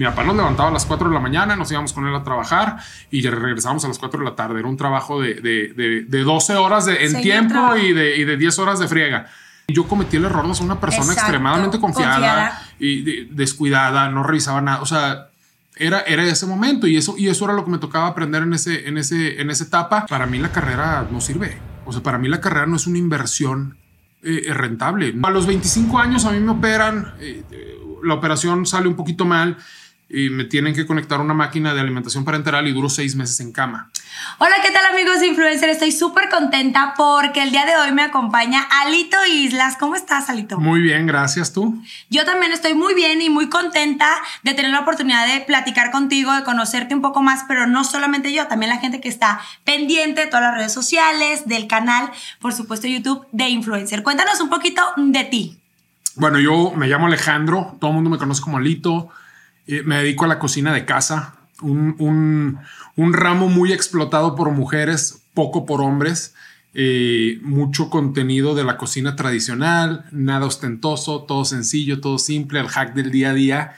Mi papá nos levantaba a las 4 de la mañana, nos íbamos con él a trabajar y regresábamos a las 4 de la tarde. Era un trabajo de, de, de, 12 horas de, en tiempo y de, y de 10 horas de friega. Yo cometí el error de ser una persona extremadamente confiada, y descuidada, no revisaba nada. O sea, era, era ese momento y eso, y eso era lo que me tocaba aprender en, ese, en, ese, en esa etapa. Para mí la carrera no sirve. O sea, para mí la carrera no es una inversión eh, rentable. A los 25 años a mí me operan, eh, la operación sale un poquito mal y me tienen que conectar una máquina de alimentación parenteral y duro seis meses en cama. Hola, ¿qué tal amigos de Influencer? Estoy súper contenta porque el día de hoy me acompaña Alito Islas. ¿Cómo estás, Alito? Muy bien, gracias tú. Yo también estoy muy bien y muy contenta de tener la oportunidad de platicar contigo, de conocerte un poco más, pero no solamente yo, también la gente que está pendiente de todas las redes sociales, del canal, por supuesto YouTube de Influencer. Cuéntanos un poquito de ti. Bueno, yo me llamo Alejandro, todo el mundo me conoce como Alito. Eh, me dedico a la cocina de casa, un, ramo muy explotado por mujeres, poco por hombres. Eh, mucho contenido de la cocina tradicional, nada ostentoso, todo sencillo, todo simple, el hack del día a día.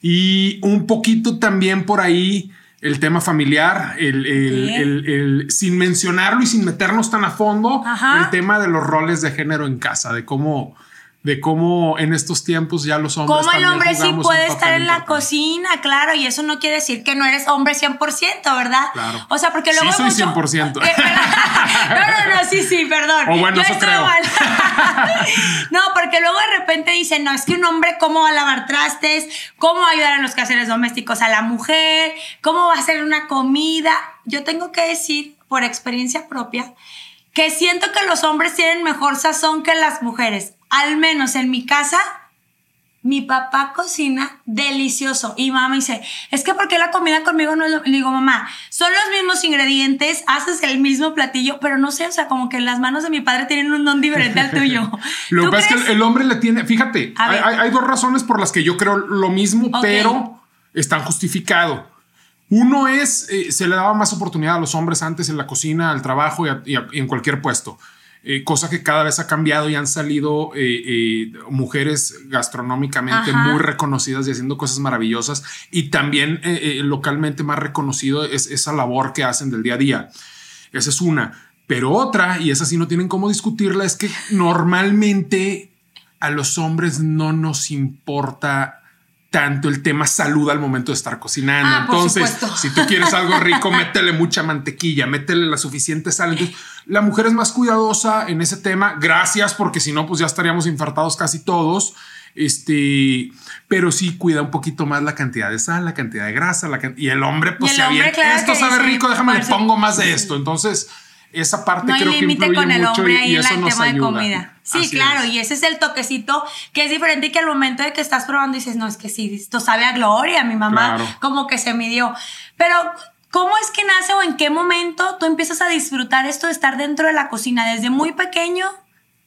Y un poquito también por ahí el tema familiar, el, sin mencionarlo y sin meternos tan a fondo, el tema de los roles de género en casa, de cómo de cómo en estos tiempos ya los hombres. Como el hombre sí puede estar en la cocina, claro, y eso no quiere decir que no eres hombre 100%, ¿verdad? Claro. O sea, porque luego. Sí, soy 100%. no, no, no, sí, sí, perdón. O bueno, eso creo. no, porque luego de repente dicen, no, es que un hombre, ¿cómo va a lavar trastes? ¿Cómo va a ayudar en los quehaceres domésticos a la mujer? ¿Cómo va a hacer una comida? Yo tengo que decir, por experiencia propia, que siento que los hombres tienen mejor sazón que las mujeres al menos en mi casa, mi papá cocina delicioso. Y mamá dice, es que porque la comida conmigo no es lo... Le digo, mamá, son los mismos ingredientes, haces el mismo platillo, pero no sé, o sea, como que las manos de mi padre tienen un don diferente al tuyo. lo que pasa es que el hombre le tiene, fíjate, hay, dos razones por las que yo creo lo mismo, pero están justificados. Uno es, eh, se le daba más oportunidad a los hombres antes en la cocina, al trabajo y en cualquier puesto. Eh, cosa que cada vez ha cambiado y han salido eh, eh, mujeres gastronómicamente muy reconocidas y haciendo cosas maravillosas y también localmente más reconocido es esa labor que hacen del día a día. Esa es una. Pero otra, y esa sí no tienen cómo discutirla, es que normalmente a los hombres no nos importa tanto el tema salud al momento de estar cocinando. Ah, Entonces, si tú quieres algo rico, métele mucha mantequilla, métele la suficiente sal. la mujer es más cuidadosa en ese tema. Gracias, porque si no, pues ya estaríamos infartados casi todos. Este, pero sí cuida un poquito más la cantidad de sal, la cantidad de grasa, la y el hombre, pues se esto sabe rico, déjame le pongo más de esto. Entonces, esa parte no creo hay límite con el hombre ahí en el tema de comida. Sí, claro, y ese es el toquecito que es diferente que al momento de que estás probando dices, no, es que sí, esto sabe a gloria, mi mamá como que se midió. Pero, ¿cómo es que nace o en qué momento tú empiezas a disfrutar esto de estar dentro de la cocina? ¿Desde muy pequeño?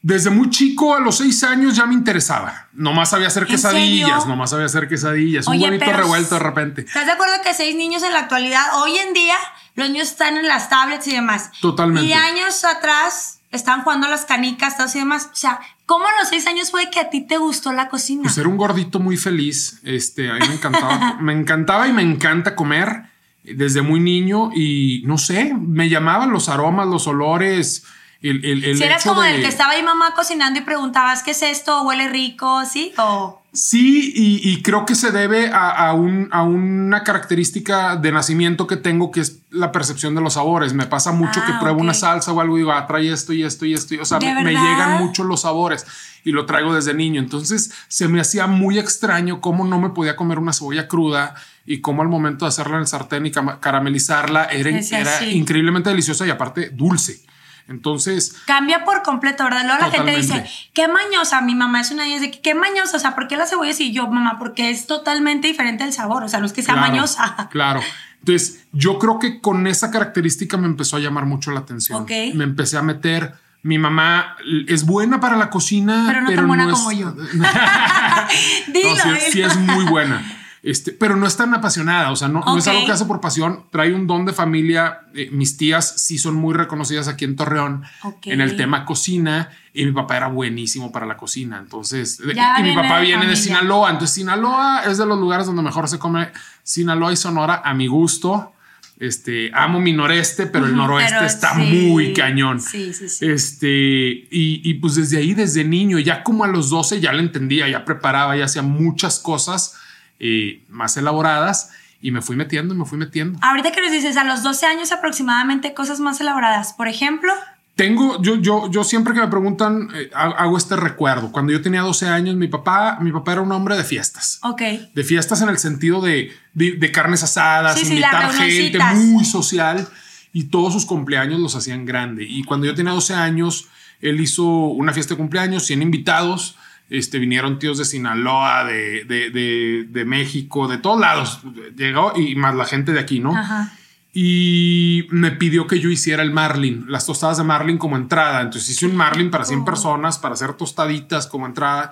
Desde muy chico, a los seis años, ya me interesaba. Nomás sabía hacer quesadillas, nomás sabía hacer quesadillas. un bonito revuelto de repente. ¿Estás de acuerdo que seis niños en la actualidad, hoy en día, los niños están en las tablets y demás. Totalmente. Y años atrás están jugando a las canicas y demás. O sea, ¿cómo a los seis años fue que a ti te gustó la cocina? Pues era un gordito muy feliz. Este, a mí me encantaba. me encantaba y me encanta comer desde muy niño y no sé, me llamaban los aromas, los olores. El, el, si eras como el que estaba ahí mamá cocinando y preguntabas qué es esto, huele rico, ¿sí? O... Sí, y, creo que se debe a, un, a, una característica de nacimiento que tengo, que es la percepción de los sabores. Me pasa mucho que ah, pruebo una salsa o algo y digo, ah, trae esto y esto y esto. o sea, me, llegan mucho los sabores y lo traigo desde niño. Entonces se me hacía muy extraño cómo no me podía comer una cebolla cruda y cómo al momento de hacerla en el sartén y caramelizarla era, era increíblemente deliciosa y aparte dulce. Entonces. Cambia por completo, ¿verdad? Luego la gente dice, qué mañosa. Mi mamá es una de que qué mañosa. O sea, ¿por qué la cebolla? Y yo, mamá, porque es totalmente diferente el sabor. O sea, no es que sea mañosa. Claro. Entonces, yo creo que con esa característica me empezó a llamar mucho la atención. Me empecé a meter. Mi mamá es buena para la cocina, pero no tan buena como yo. Dilo. sí, sí, es muy buena. Este, pero no es tan apasionada, o sea, no, no es algo que hace por pasión, trae un don de familia. Eh, mis tías sí son muy reconocidas aquí en Torreón en el tema cocina y mi papá era buenísimo para la cocina. Entonces, y mi papá viene de Sinaloa. Entonces, Sinaloa es de los lugares donde mejor se come Sinaloa y Sonora a mi gusto. Este, amo mi noreste, pero el noroeste está muy cañón. Sí, sí, sí. Este, y, y, pues desde ahí, desde niño, ya como a los 12 ya lo entendía, ya preparaba, ya hacía muchas cosas eh, más elaboradas y me fui metiendo y me fui metiendo. Ahorita que nos dices, a los 12 años aproximadamente, cosas más elaboradas, por ejemplo. Tengo, yo, yo, yo siempre que me preguntan, eh, hago este recuerdo. Cuando yo tenía 12 años, mi papá, mi papá era un hombre de fiestas. Ok. De fiestas en el sentido de, de, carnes asadas, invitar gente, muy social. Y todos sus cumpleaños los hacían grande. Y cuando yo tenía 12 años, él hizo una fiesta de cumpleaños, 100 invitados. Este, vinieron tíos de Sinaloa, de, de, de, México, de todos lados. Llegó y más la gente de aquí, ¿no? Ajá y me pidió que yo hiciera el marlin, las tostadas de marlin como entrada. Entonces hice un marlin para 100 personas, para hacer tostaditas como entrada.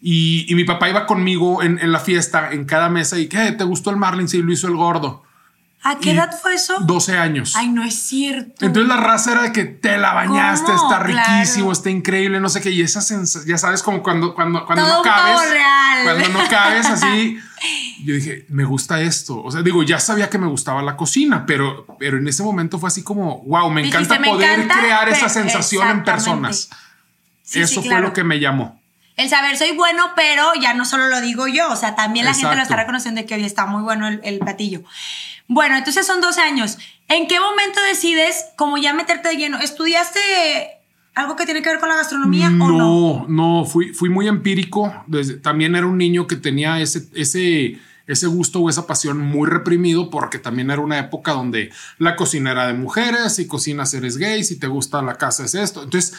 Y, mi papá iba conmigo en, la fiesta, en cada mesa, y ¿qué? ¿Te gustó el marlin? Sí, lo hizo el gordo. ¿A qué edad fue eso? 12 años. Ay, no es cierto. Entonces la raza era de que te la bañaste, está riquísimo, está increíble, no sé qué. Y esa sensación, ya sabes, como cuando, cuando, cuando no cabes. Real. Cuando no cabes así. Yo dije, me gusta esto. O sea, digo, ya sabía que me gustaba la cocina, pero, pero en ese momento fue así como, wow, me encanta poder crear esa sensación en personas. eso fue lo que me llamó. El saber soy bueno, pero ya no solo lo digo yo, o sea, también la gente lo está reconociendo de que hoy está muy bueno el, el platillo. Bueno, entonces son 12 años. ¿En qué momento decides como ya meterte de lleno? ¿Estudiaste algo que tiene que ver con la gastronomía no, o no? No, fui, fui muy empírico. también era un niño que tenía ese, ese, ese gusto o esa pasión muy reprimido porque también era una época donde la cocina era de mujeres y cocinas eres gay, si te gusta la casa es esto. Entonces,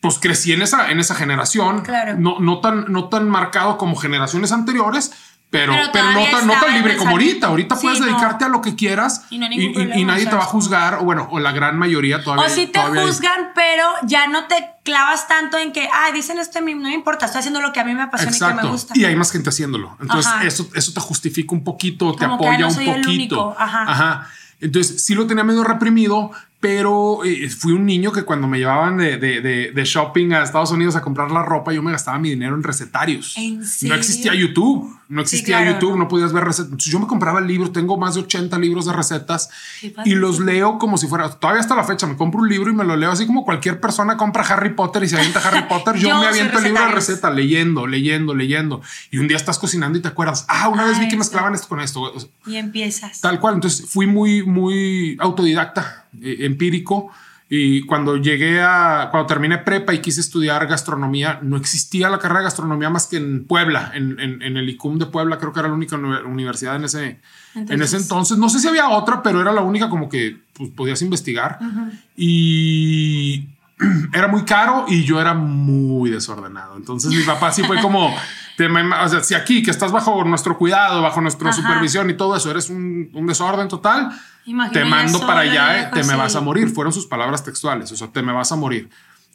pues crecí en esa, en esa generación, claro. no, no, tan, no tan marcado como generaciones anteriores, pero, pero, no, tan, no tan libre como ahorita. Ahorita puedes dedicarte a lo que quieras y, nadie te va a juzgar, o bueno, o la gran mayoría todavía. O sí te juzgan, pero ya no te clavas tanto en que, ah, dicen esto mí, no me importa, estoy haciendo lo que a mí me apasiona y que me gusta. Y hay más gente haciéndolo. Entonces, eso, eso te justifica un poquito, te apoya un poquito. Ajá. Ajá. Entonces, sí lo tenía medio reprimido, pero eh, fui un niño que cuando me llevaban de, de, de, shopping a Estados Unidos a comprar la ropa, yo me gastaba mi dinero en recetarios. No existía YouTube, no existía YouTube, no podías ver recetas. Entonces yo me compraba libros, tengo más de 80 libros de recetas y los leo como si fuera, todavía hasta la fecha, me compro un libro y me lo leo así como cualquier persona compra Harry Potter y se avienta Harry Potter. Yo, me aviento el libro de receta leyendo, leyendo, leyendo. Y un día estás cocinando y te acuerdas, ah, una vez vi que mezclaban esto con esto. Y empiezas. Tal cual. Entonces fui muy, muy autodidacta eh, empírico. Y cuando llegué a, cuando terminé prepa y quise estudiar gastronomía, no existía la carrera de gastronomía más que en Puebla, en, en, el ICUM de Puebla, creo que era la única universidad en ese entonces, en ese entonces. No sé si había otra, pero era la única como que pues, podías investigar. Y era muy caro y yo era muy desordenado. Entonces mi papá sí fue como, o sea, si aquí que estás bajo nuestro cuidado, bajo nuestra supervisión y todo eso, eres un, un desorden total te mando para allá, eh, te me vas a morir. Fueron sus palabras textuales, o sea, te me vas a morir.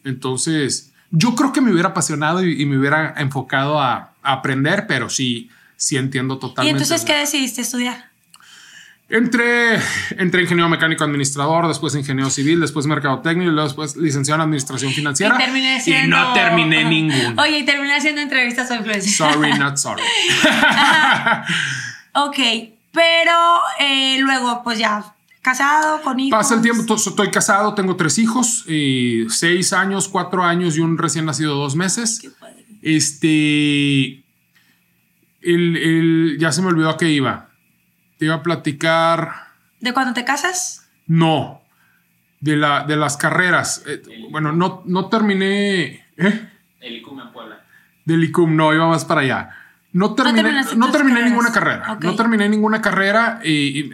Entonces, yo creo que me hubiera apasionado y, me hubiera enfocado a, aprender, pero sí, sí entiendo totalmente. ¿Y entonces qué decidiste estudiar? Entré, entré ingeniero mecánico administrador, después ingeniero civil, después mercadotecnia y luego después licenciado en administración financiera. Y, no terminé ninguno. Oye, y terminé haciendo entrevistas a influencers. Sorry, not sorry. ok, pero eh, luego, pues ya, casado, con hijos. Pasa el tiempo, estoy casado, tengo tres hijos, eh, seis años, cuatro años y un recién nacido dos meses. Qué padre. Este. El, el, ya se me olvidó a qué iba. Te iba a platicar. ¿De cuándo te casas? No. De, la, de las carreras. Eh, bueno, no, no terminé. ¿eh? El ICUM en Puebla. Del ICUM, no, iba más para allá. No terminé, no, terminé ninguna carrera. No terminé ninguna carrera y,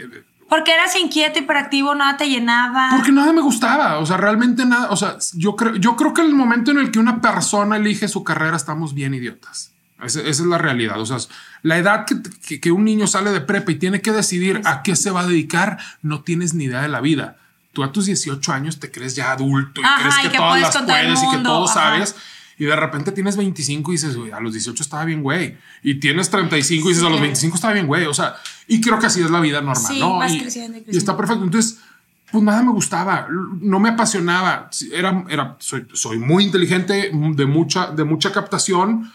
porque eras inquieto, hiperactivo, nada te llenaba. Porque nada me gustaba. O sea, realmente nada. O sea, yo creo, yo creo que en el momento en el que una persona elige su carrera, estamos bien idiotas. Esa, es la realidad. O sea, la edad que, que, un niño sale de prepa y tiene que decidir a qué se va a dedicar, no tienes ni idea de la vida. Tú a tus 18 años te crees ya adulto y crees que, todas las puedes y que todo sabes Y de repente tienes 25 y dices, a los 18 estaba bien, güey. Y tienes 35 y dices, a los 25 estaba bien, güey. O sea, y creo que así es la vida normal, ¿no? y, y está perfecto. Entonces, pues nada me gustaba, no me apasionaba. Era, era, soy, soy muy inteligente, de mucha, de mucha captación,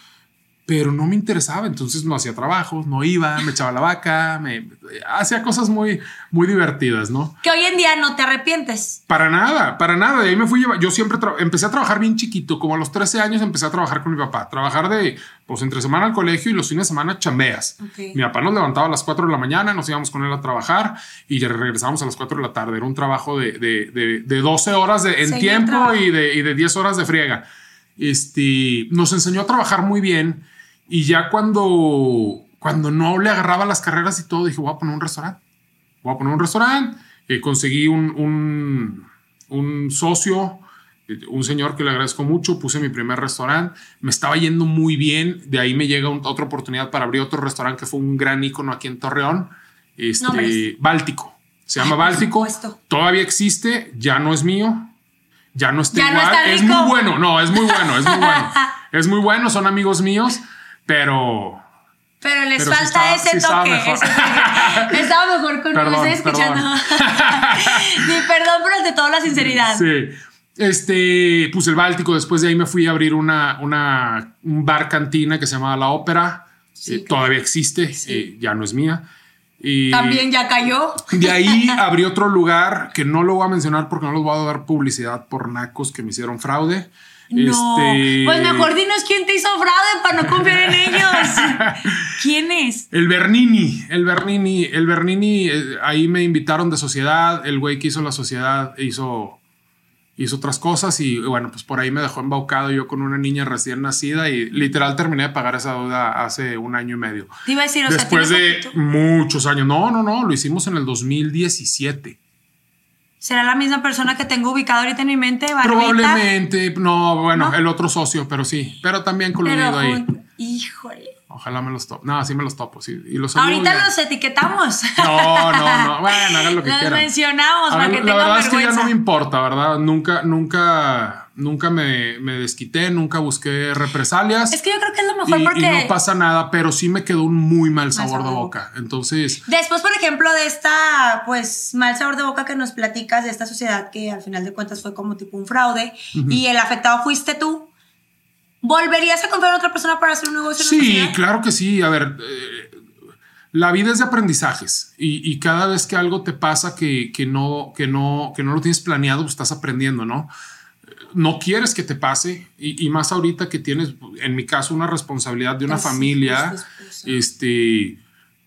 pero no me interesaba, entonces no hacía trabajos, no iba, me echaba la vaca, me hacía cosas muy, muy divertidas, ¿no? Que hoy en día no te arrepientes. Para nada, para nada. De ahí me fui, yo siempre empecé a trabajar bien chiquito, como a los 13 años empecé a trabajar con mi papá, trabajar de, pues entre semana al colegio y los fines de semana chambeas. Mi papá nos levantaba a las 4 de la mañana, nos íbamos con él a trabajar y regresábamos a las 4 de la tarde. Era un trabajo de, de, de, 12 horas de, en tiempo y de, y de 10 horas de friega. Este, nos enseñó a trabajar muy bien y ya cuando, cuando no le agarraba las carreras y todo, dije, voy a poner un restaurante. Voy a poner un restaurante. Eh, conseguí un, un, un socio, eh, un señor que le agradezco mucho, puse mi primer restaurante, me estaba yendo muy bien, de ahí me llega otra oportunidad para abrir otro restaurante que fue un gran icono aquí en Torreón, este, Báltico, se llama Báltico, todavía existe, ya no es mío, ya no está igual, es muy bueno, no, es muy bueno, es muy bueno, es muy bueno, son amigos míos, pero. Pero les falta ese toque. Estaba mejor. con perdón, estoy escuchando. Perdón. perdón, pero ante todo la sinceridad. Sí. Este, puse el Báltico. Después de ahí me fui a abrir una, una un bar cantina que se llamaba La Ópera. Eh, todavía existe, eh, ya no es mía. Y También ya cayó. De ahí abrí otro lugar que no lo voy a mencionar porque no los voy a dar publicidad por nacos que me hicieron fraude. No, este, pues mejor dinos quién te hizo fraude para no confiar en ellos. ¿Quién es? El Bernini, el Bernini, el Bernini, eh, ahí me invitaron de sociedad, el güey que hizo la sociedad hizo, hizo otras cosas y bueno, pues por ahí me dejó embaucado yo con una niña recién nacida y literal terminé de pagar esa deuda hace un año y medio. Te iba a decir, Después de muchos años. No, no, no, lo hicimos en el 2017. ¿Será la misma persona que tengo ubicado ahorita en mi mente? Probablemente, no, bueno, el otro socio, pero sí, pero también coludido ahí. Híjole. Ojalá me los topo. No, sí me los topo. Sí. Y los Ahorita los etiquetamos. No, no, no. Bueno, hagan lo que quieran. Los mencionamos para que La verdad es que ya no me importa, ¿verdad? Nunca, nunca, nunca me, me, desquité, nunca busqué represalias. Es que yo creo que es lo mejor porque. Y no pasa nada, pero sí me quedó un muy mal sabor, de boca. Entonces. Después, por ejemplo, de esta, pues, mal sabor de boca que nos platicas de esta sociedad que al final de cuentas fue como tipo un fraude y el afectado fuiste tú ¿Volverías a confiar a otra persona para hacer un negocio? Sí, claro que sí. A ver, eh, la vida es de aprendizajes y, cada vez que algo te pasa que, no, que, no, que no lo tienes planeado, pues estás aprendiendo, ¿no? No quieres que te pase y, más ahorita que tienes, en mi caso, una responsabilidad de una familia, este,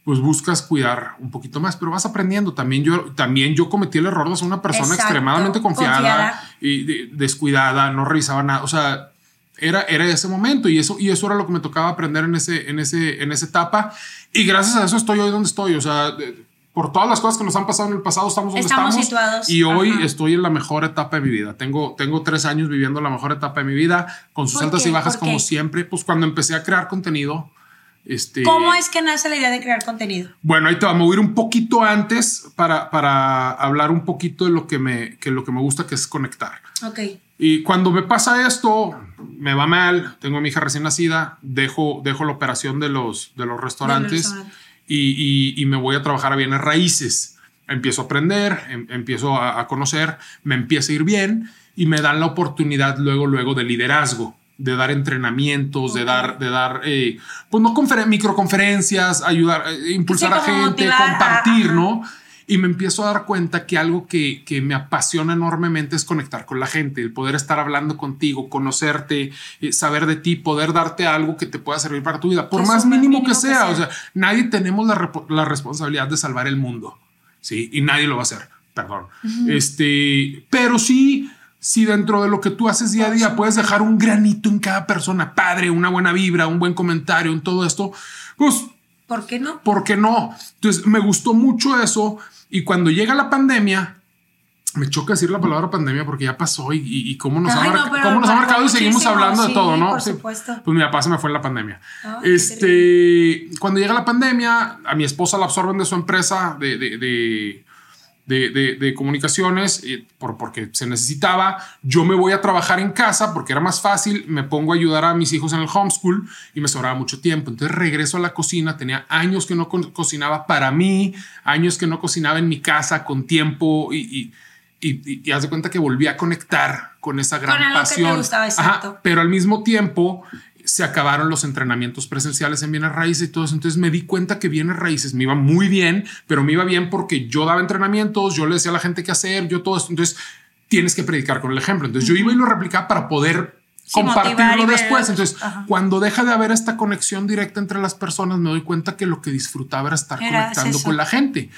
pues buscas cuidar un poquito más, pero vas aprendiendo. También yo, también yo cometí el error de ser una persona extremadamente confiada, y descuidada, no revisaba nada. O sea, era, era ese momento y eso, y eso era lo que me tocaba aprender en, ese, en, ese, en esa etapa. Y gracias a eso estoy hoy donde estoy. O sea, por todas las cosas que nos han pasado en el pasado, estamos donde estamos. Situados. Y hoy estoy en la mejor etapa de mi vida. Tengo, tengo tres años viviendo la mejor etapa de mi vida, con sus altas y bajas como siempre. Pues cuando empecé a crear contenido. Este, ¿Cómo es que nace la idea de crear contenido? Bueno, ahí te vamos a ir un poquito antes para, para hablar un poquito de lo que me, que lo que me gusta, que es conectar. Ok. Y cuando me pasa esto, me va mal, tengo a mi hija recién nacida, dejo, dejo la operación de los, de los restaurantes y, me voy a trabajar a bienes raíces. Empiezo a aprender, em, empiezo a, conocer, me empieza a ir bien y me dan la oportunidad luego, luego de liderazgo, de dar entrenamientos, de dar, de dar, eh, pues no microconferencias, ayudar, eh, impulsar a gente, compartir, ¿no? Y me empiezo a dar cuenta que algo que, me apasiona enormemente es conectar con la gente, el poder estar hablando contigo, conocerte, eh, saber de ti, poder darte algo que te pueda servir para tu vida, por más mínimo, que, sea. O sea, nadie tenemos la, responsabilidad de salvar el mundo, ¿sí? Y nadie lo va a hacer, perdón. Este, pero sí si dentro de lo que tú haces día a día puedes dejar un granito en cada persona, padre, una buena vibra, un buen comentario, en todo esto, pues... ¿Por qué no? ¿Por qué no? Entonces, me gustó mucho eso y cuando llega la pandemia, me choca decir la palabra pandemia porque ya pasó y, cómo nos, ha, marcado y seguimos hablando de todo, ¿no? Por supuesto. Pues mi papá se me fue en la pandemia. Ah, este, cuando llega la pandemia, a mi esposa la absorben de su empresa de, de, comunicaciones eh, por, porque se necesitaba. Yo me voy a trabajar en casa porque era más fácil. Me pongo a ayudar a mis hijos en el homeschool y me sobraba mucho tiempo. Entonces regreso a la cocina. Tenía años que no cocinaba para mí, años que no cocinaba en mi casa con tiempo y, y, y, haz de cuenta que volví a conectar con esa gran pasión. pero al mismo tiempo se acabaron los entrenamientos presenciales en Bienes Raíces y todo eso. Entonces me di cuenta que Bienes Raíces me iba muy bien, pero me iba bien porque yo daba entrenamientos, yo le decía a la gente qué hacer, yo todo esto. Entonces tienes que predicar con el ejemplo. Entonces yo iba y lo replicaba para poder compartirlo después. Entonces, cuando deja de haber esta conexión directa entre las personas, me doy cuenta que lo que disfrutaba era estar conectando con la gente.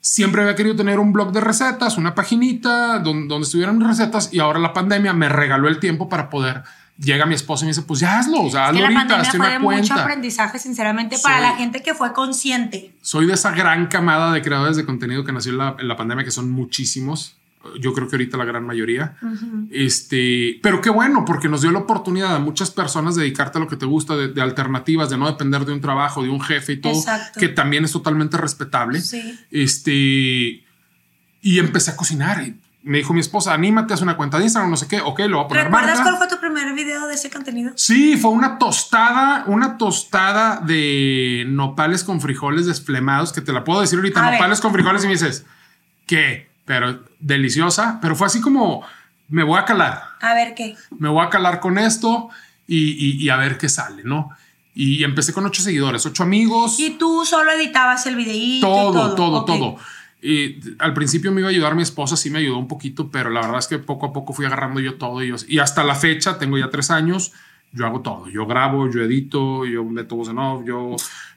Siempre había querido tener un blog de recetas, una paginita donde, donde estuvieran recetas y ahora la pandemia me regaló el tiempo para poder llega mi esposo y me dice, pues ya hazlo, o sea, hazlo es que la ahorita, fue de mucho aprendizaje, sinceramente, para la gente que fue consciente. Soy de esa gran camada de creadores de contenido que nació en la, pandemia, que son muchísimos. Yo creo que ahorita la gran mayoría. Este, pero qué bueno, porque nos dio la oportunidad a muchas personas de dedicarte a lo que te gusta, de, alternativas, de no depender de un trabajo, de un jefe y todo, que también es totalmente respetable. Sí. Este, y empecé a cocinar me dijo mi esposa, anímate, haz una cuenta de Instagram, no sé qué, ok, lo voy a poner ¿Recuerdas cuál fue tu primer video de ese contenido? Sí, fue una tostada, una tostada de nopales con frijoles desflemados, que te la puedo decir ahorita, nopales con frijoles y me dices, ¿qué? Pero deliciosa, pero fue así como, me voy a calar. A ver qué. Me voy a calar con esto y, a ver qué sale, ¿no? Y empecé con ocho seguidores, ocho amigos. Y tú solo editabas el videíto. Todo, todo, todo, todo. Y al principio me iba a ayudar mi esposa, sí me ayudó un poquito, pero la verdad es que poco a poco fui agarrando yo todo. Y, y hasta la fecha, tengo ya tres años, yo hago todo. Yo grabo, yo edito, yo meto voz en off, yo,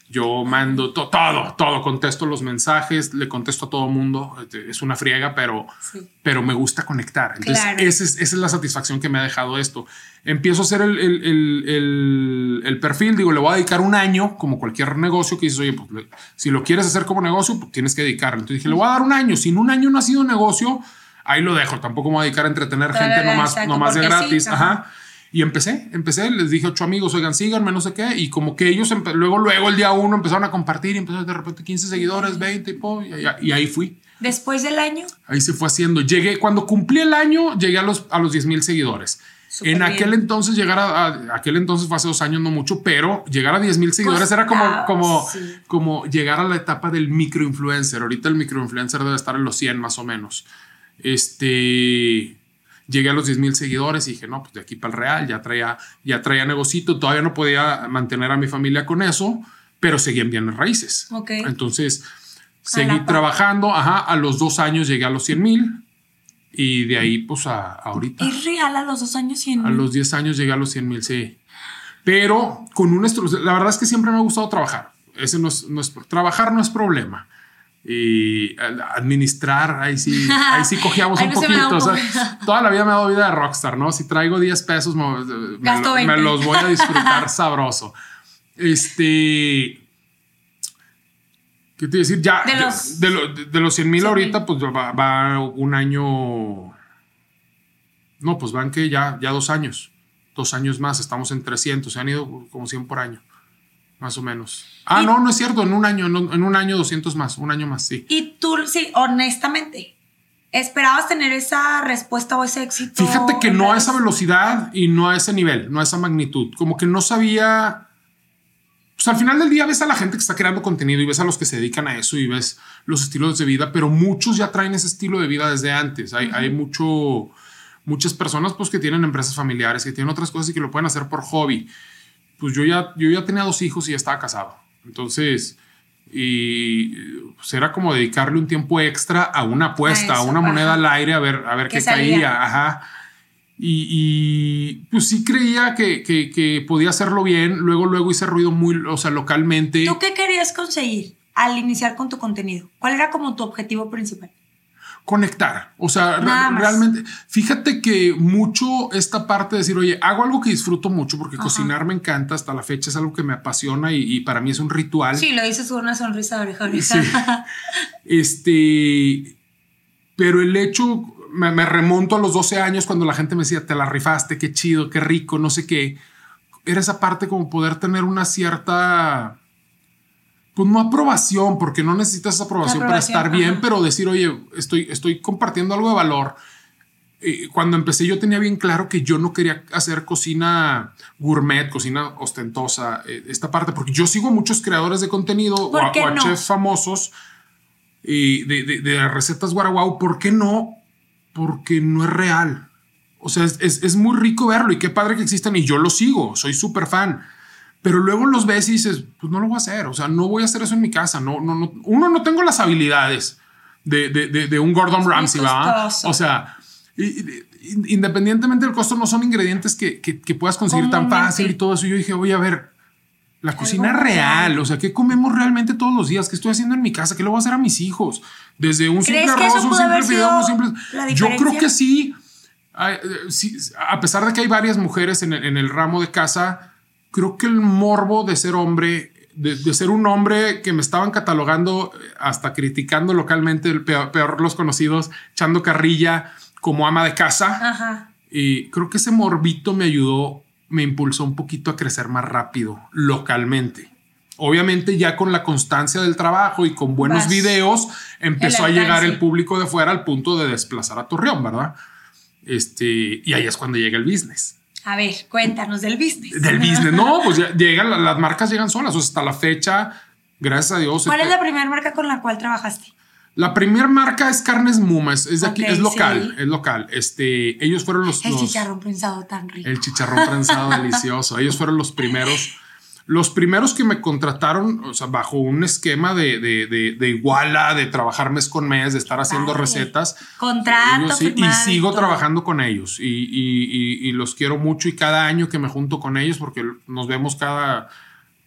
yo mando todo, todo, contesto los mensajes, le contesto a todo mundo. Este, es una friega, pero, pero me gusta conectar. Entonces, esa, es, esa es la satisfacción que me ha dejado esto empiezo a hacer el, el, el, perfil, digo, le voy a dedicar un año, como cualquier negocio que dices, oye, pues si lo quieres hacer como negocio, pues tienes que dedicarle. Entonces dije, le voy a dar un año. Si en un año no ha sido negocio, ahí lo dejo. Tampoco me voy a dedicar a entretener gente nomás, nomás de gratis. ajá. Y empecé, empecé, les dije a ocho amigos, oigan, síganme, no sé qué. Y como que ellos, luego, luego el día uno empezaron a compartir y empezó de repente 15 seguidores, 20 y, y, ahí fui. Después del año. Ahí se fue haciendo. Llegué, cuando cumplí el año, llegué a los, a los 10 mil seguidores en aquel entonces, llegar a, aquel entonces fue hace dos años, no mucho, pero llegar a 10 mil seguidores era como, como, como llegar a la etapa del microinfluencer. Ahorita el microinfluencer debe estar en los 100 más o menos. Este, llegué a los 10 mil seguidores y dije, no, pues de aquí para el real, ya traía, ya traía negocito, todavía no podía mantener a mi familia con eso, pero seguían bien las raíces. Entonces, seguí trabajando, ajá, a los dos años llegué a los 100 mil y de ahí, pues a, ahorita. ¿Es real a los dos años 100 A los 10 años llegué a los 100 mil, sí. Pero con un La verdad es que siempre me ha gustado trabajar. Ese no es, trabajar no es problema. Y administrar, ahí sí, ahí sí cogíamos un poquito. O sea, toda la vida me ha dado vida de rockstar, ¿no? Si traigo 10 pesos, me, me los voy a disfrutar sabroso. Este ¿Qué te decir? Ya, de los, de, los 100 mil ahorita, pues va, un año. No, pues van que ya, ya dos años. Dos años más, estamos en 300. Se han ido como 100 por año, más o menos. Ah, no, no es cierto. En un año, en un año 200 más, un año más, sí. Y tú, sí, honestamente, ¿esperabas tener esa respuesta o ese éxito? Fíjate que no a esa velocidad y no a ese nivel, no a esa magnitud. Como que no sabía pues al final del día ves a la gente que está creando contenido y ves a los que se dedican a eso y ves los estilos de vida, pero muchos ya traen ese estilo de vida desde antes. Hay, hay mucho, muchas personas pues que tienen empresas familiares, que tienen otras cosas y que lo pueden hacer por hobby. Pues yo ya, yo ya tenía dos hijos y ya estaba casado. Entonces, y pues era como dedicarle un tiempo extra a una apuesta, a, una moneda al aire, a ver, a ver qué, caía. Ajá. Y, pues sí creía que, podía hacerlo bien. Luego, luego hice ruido muy, o sea, localmente. ¿Tú qué querías conseguir al iniciar con tu contenido? ¿Cuál era como tu objetivo principal? Conectar. O sea, realmente, fíjate que mucho esta parte de decir, oye, hago algo que disfruto mucho porque cocinar me encanta hasta la fecha, es algo que me apasiona y, para mí es un ritual. Sí, lo dices con una sonrisa de oreja este, pero el hecho, me, remonto a los 12 años cuando la gente me decía, te la rifaste, qué chido, qué rico, no sé qué. Era esa parte como poder tener una cierta pues no aprobación, porque no necesitas esa aprobación, para estar bien, pero decir, oye, estoy, estoy compartiendo algo de valor. Eh, cuando empecé yo tenía bien claro que yo no quería hacer cocina gourmet, cocina ostentosa, eh, esta parte, porque yo sigo muchos creadores de contenido o, a, chefs famosos y de, de, recetas guaraguau. ¿Por qué no? Porque no es real. O sea, es, es, es muy rico verlo y qué padre que existan y yo lo sigo, soy súper fan pero luego los ves y dices, pues no lo voy a hacer, o sea, no voy a hacer eso en mi casa, no, no, no. uno no tengo las habilidades de, de, de, un Gordon Ramsay, ¿va? O sea, independientemente del costo, no son ingredientes que, que, que puedas conseguir tan fácil y todo eso. Yo dije, voy a ver, la cocina real, o sea, ¿qué comemos realmente todos los días? ¿Qué estoy haciendo en mi casa? ¿Qué le voy a hacer a mis hijos? Desde un simple arroz, un simple video, un simple... Yo creo que sí, a pesar de que hay varias mujeres en el, en el ramo de casa, creo que el morbo de ser hombre, de, ser un hombre que me estaban catalogando eh, hasta criticando localmente, el peor, los conocidos, echando carrilla como ama de casa. Y creo que ese morbito me ayudó, me impulsó un poquito a crecer más rápido localmente. Obviamente ya con la constancia del trabajo y con buenos videos empezó a llegar el público de fuera al punto de desplazar a Torreón, ¿verdad? Este, y ahí es cuando llega el business. A ver, cuéntanos del business. Del business. No, pues ya llegan, las marcas llegan solas. O sea, hasta la fecha, gracias a Dios. ¿Cuál es la primera marca con la cual trabajaste? La primera marca es Carnes Muma, es, de aquí, es local, es local. Este, ellos fueron los. El chicharrón prensado tan rico. El chicharrón prensado delicioso. Ellos fueron los primeros los primeros que me contrataron, o sea, bajo un esquema de, de, de, iguala, de trabajar mes con mes, de estar haciendo recetas. Contrato. y sigo trabajando con ellos y, y, y, los quiero mucho y cada año que me junto con ellos, porque nos vemos cada,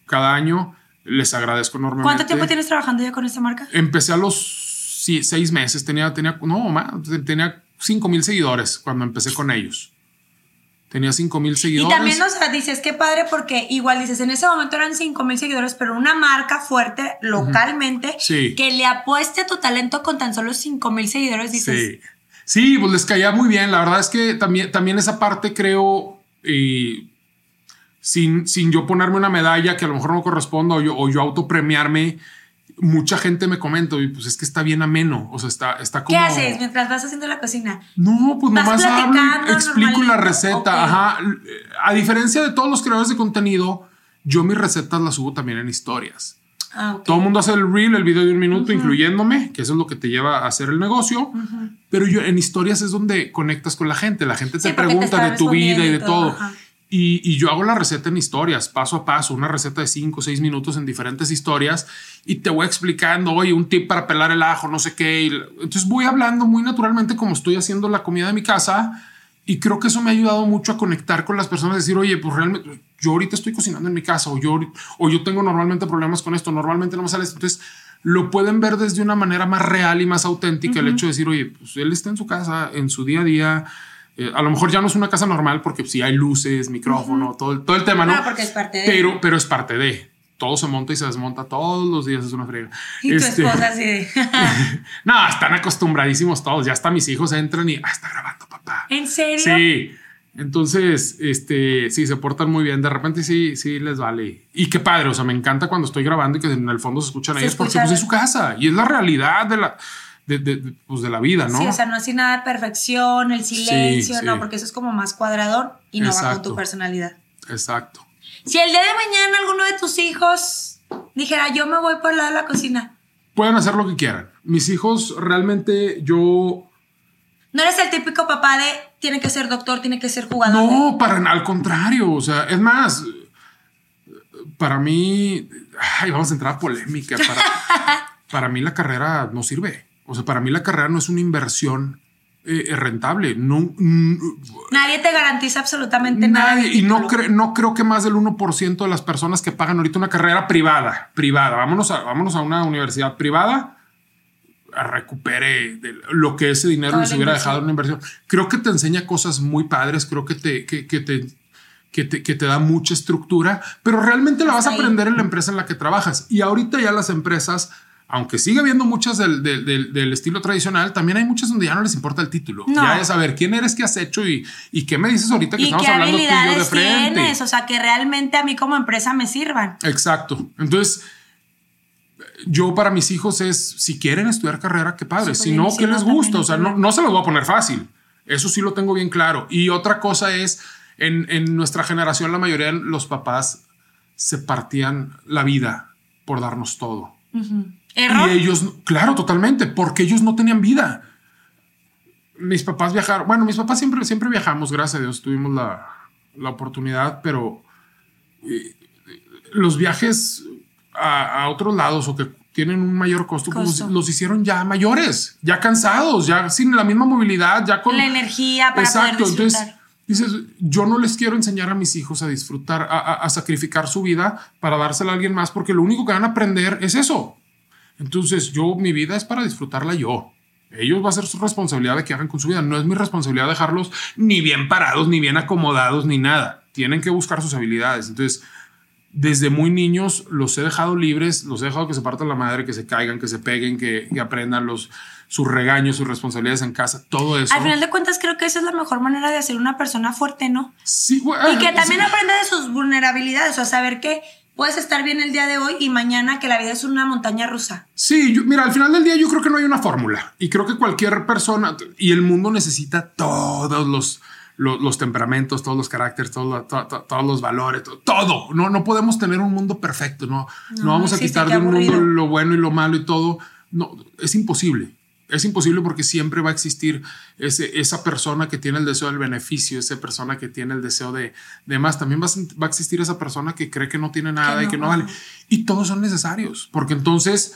cada año, les agradezco enormemente. ¿Cuánto tiempo tienes trabajando ya con esta marca? Empecé a los seis meses, tenía, tenía, no, más, tenía cinco mil seguidores cuando empecé con ellos. Tenía 5 mil seguidores. Y también, o sea, dices, qué padre, porque igual dices, en ese momento eran 5 mil seguidores, pero una marca fuerte localmente que le apueste a tu talento con tan solo 5 mil seguidores, dices. Sí. sí, pues les caía muy bien. La verdad es que también, también esa parte creo, sin, sin yo ponerme una medalla que a lo mejor no corresponda o yo, o yo autopremiarme, mucha gente me comenta, y pues es que está bien ameno, o sea, está, está como... ¿Qué haces mientras vas haciendo la cocina? No, pues nomás hablo, explico la receta, ajá. A diferencia de todos los creadores de contenido, yo mis recetas las subo también en historias. Ah, Todo el mundo hace el reel, el video de un minuto, incluyéndome, que eso es lo que te lleva a hacer el negocio. Pero yo en historias es donde conectas con la gente. La gente te pregunta de tu vida y de todo. Y, yo hago la receta en historias, paso a paso, una receta de 5 o 6 minutos en diferentes historias y te voy explicando, oye, un tip para pelar el ajo, no sé qué. entonces voy hablando muy naturalmente como estoy haciendo la comida de mi casa y creo que eso me ha ayudado mucho a conectar con las personas, decir, oye, pues realmente yo ahorita estoy cocinando en mi casa o yo, o yo tengo normalmente problemas con esto, normalmente no me sale esto. Entonces lo pueden ver desde una manera más real y más auténtica el hecho de decir, oye, pues él está en su casa, en su día a día eh, a lo mejor ya no es una casa normal porque si hay luces, micrófono, todo, el, todo el tema, ¿no? Ah, porque es parte de. Pero, pero es parte de. Todo se monta y se desmonta todos los días, es una friega. Y tu este, esposa así no, están acostumbradísimos todos. Ya hasta mis hijos entran y ah, está grabando papá. ¿En serio? Sí. Entonces, este, sí, se portan muy bien. De repente sí, sí les vale. Y qué padre. O sea, me encanta cuando estoy grabando y que en el fondo se escuchan ellos porque pues, es su casa y es la realidad de la de, pues de la vida, ¿no? Sí, o sea, no así nada de perfección, el silencio, no, porque eso es como más cuadrador y no va con tu personalidad. Exacto. Si el día de mañana alguno de tus hijos dijera, yo me voy por el lado de la cocina. Pueden hacer lo que quieran. Mis hijos realmente yo... No eres el típico papá de tiene que ser doctor, tiene que ser jugador. No, para al contrario. O sea, es más, para mí, ay, vamos a entrar a polémica. Para, para mí la carrera no sirve. O sea, para mí la carrera no es una inversión eh, eh, rentable. No, nadie te garantiza absolutamente nada. Y no, no creo que más del 1% de las personas que pagan ahorita una carrera privada, privada, vámonos a, vámonos a una universidad privada, a recupere lo que ese dinero les hubiera dejado en una inversión. Creo que te enseña cosas muy padres, creo que te, que, te que te, que te, da mucha estructura, pero realmente la vas a aprender en la empresa en la que trabajas. Y ahorita ya las empresas aunque sigue habiendo muchas del, del, estilo tradicional, también hay muchas donde ya no les importa el título. Ya es saber quién eres, qué has hecho y, y qué me dices ahorita que estamos hablando tú y yo de frente. Tienes, o sea, que realmente a mí como empresa me sirvan. Exacto. Entonces, yo para mis hijos es, si quieren estudiar carrera, qué padre. si no, ¿qué les gusta? O sea, no, no se los voy a poner fácil. Eso sí lo tengo bien claro. Y otra cosa es, en, en nuestra generación, la mayoría de los papás se partían la vida por darnos todo. Y ellos, claro, totalmente, porque ellos no tenían vida. Mis papás viajaron, bueno, mis papás siempre, siempre viajamos, gracias a Dios, tuvimos la, la oportunidad, pero eh, los viajes a, otros lados o que tienen un mayor costo, pues los, hicieron ya mayores, ya cansados, ya sin la misma movilidad, ya con la energía para Exacto, entonces dices, yo no les quiero enseñar a mis hijos a disfrutar, a, sacrificar su vida para dársela a alguien más, porque lo único que van a aprender es eso. Entonces, yo, mi vida es para disfrutarla yo. Ellos va a ser su responsabilidad de que hagan con su vida. No es mi responsabilidad dejarlos ni bien parados, ni bien acomodados, ni nada. Tienen que buscar sus habilidades. Entonces, desde muy niños los he dejado libres, los he dejado que se partan la madre, que se caigan, que se peguen, que, aprendan los, sus regaños, sus responsabilidades en casa, todo eso. Al final de cuentas, creo que esa es la mejor manera de hacer una persona fuerte, ¿no? Sí, Y que también aprenda de sus vulnerabilidades, o saber que puedes estar bien el día de hoy y mañana que la vida es una montaña rusa. Sí, mira, al final del día yo creo que no hay una fórmula y creo que cualquier persona y el mundo necesita todos los los temperamentos, todos los caracteres, todos los valores, todo. No, no podemos tener un mundo perfecto, no, no, vamos a quitar de un mundo lo bueno y lo malo y todo. No, es imposible. Es imposible porque siempre va a existir ese, esa persona que tiene el deseo del beneficio, esa persona que tiene el deseo de, de más. También va a, existir esa persona que cree que no tiene nada y que no vale. Y todos son necesarios, porque entonces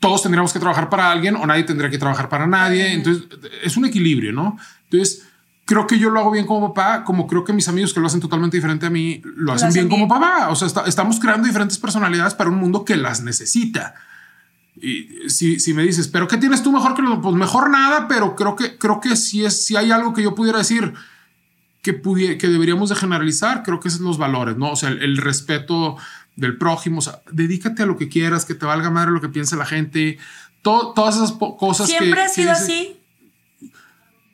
todos tendríamos que trabajar para alguien o nadie tendría que trabajar para nadie. Entonces, es un equilibrio, ¿no? Entonces, creo que yo lo hago bien como papá, como creo que mis amigos que lo hacen totalmente diferente a mí, lo, hacen, bien, como papá. O sea, estamos creando diferentes personalidades para un mundo que las necesita. Y si, si me dices, pero ¿qué tienes tú mejor que los? Pues mejor nada, pero creo que, creo que si, es, si hay algo que yo pudiera decir que, que deberíamos de generalizar, creo que es los valores, ¿no? O sea, el respeto del prójimo. O sea, dedícate a lo que quieras, que te valga madre lo que piense la gente. todas esas cosas ¿Siempre ha sido así?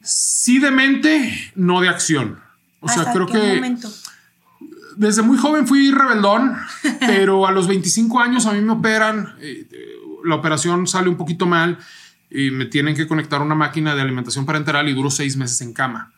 Sí de mente, no de acción. O sea, creo que desde muy joven fui rebeldón, pero a los 25 años a mí me operan, eh, la operación sale un poquito mal y me tienen que conectar una máquina de alimentación parenteral y duro seis meses en cama.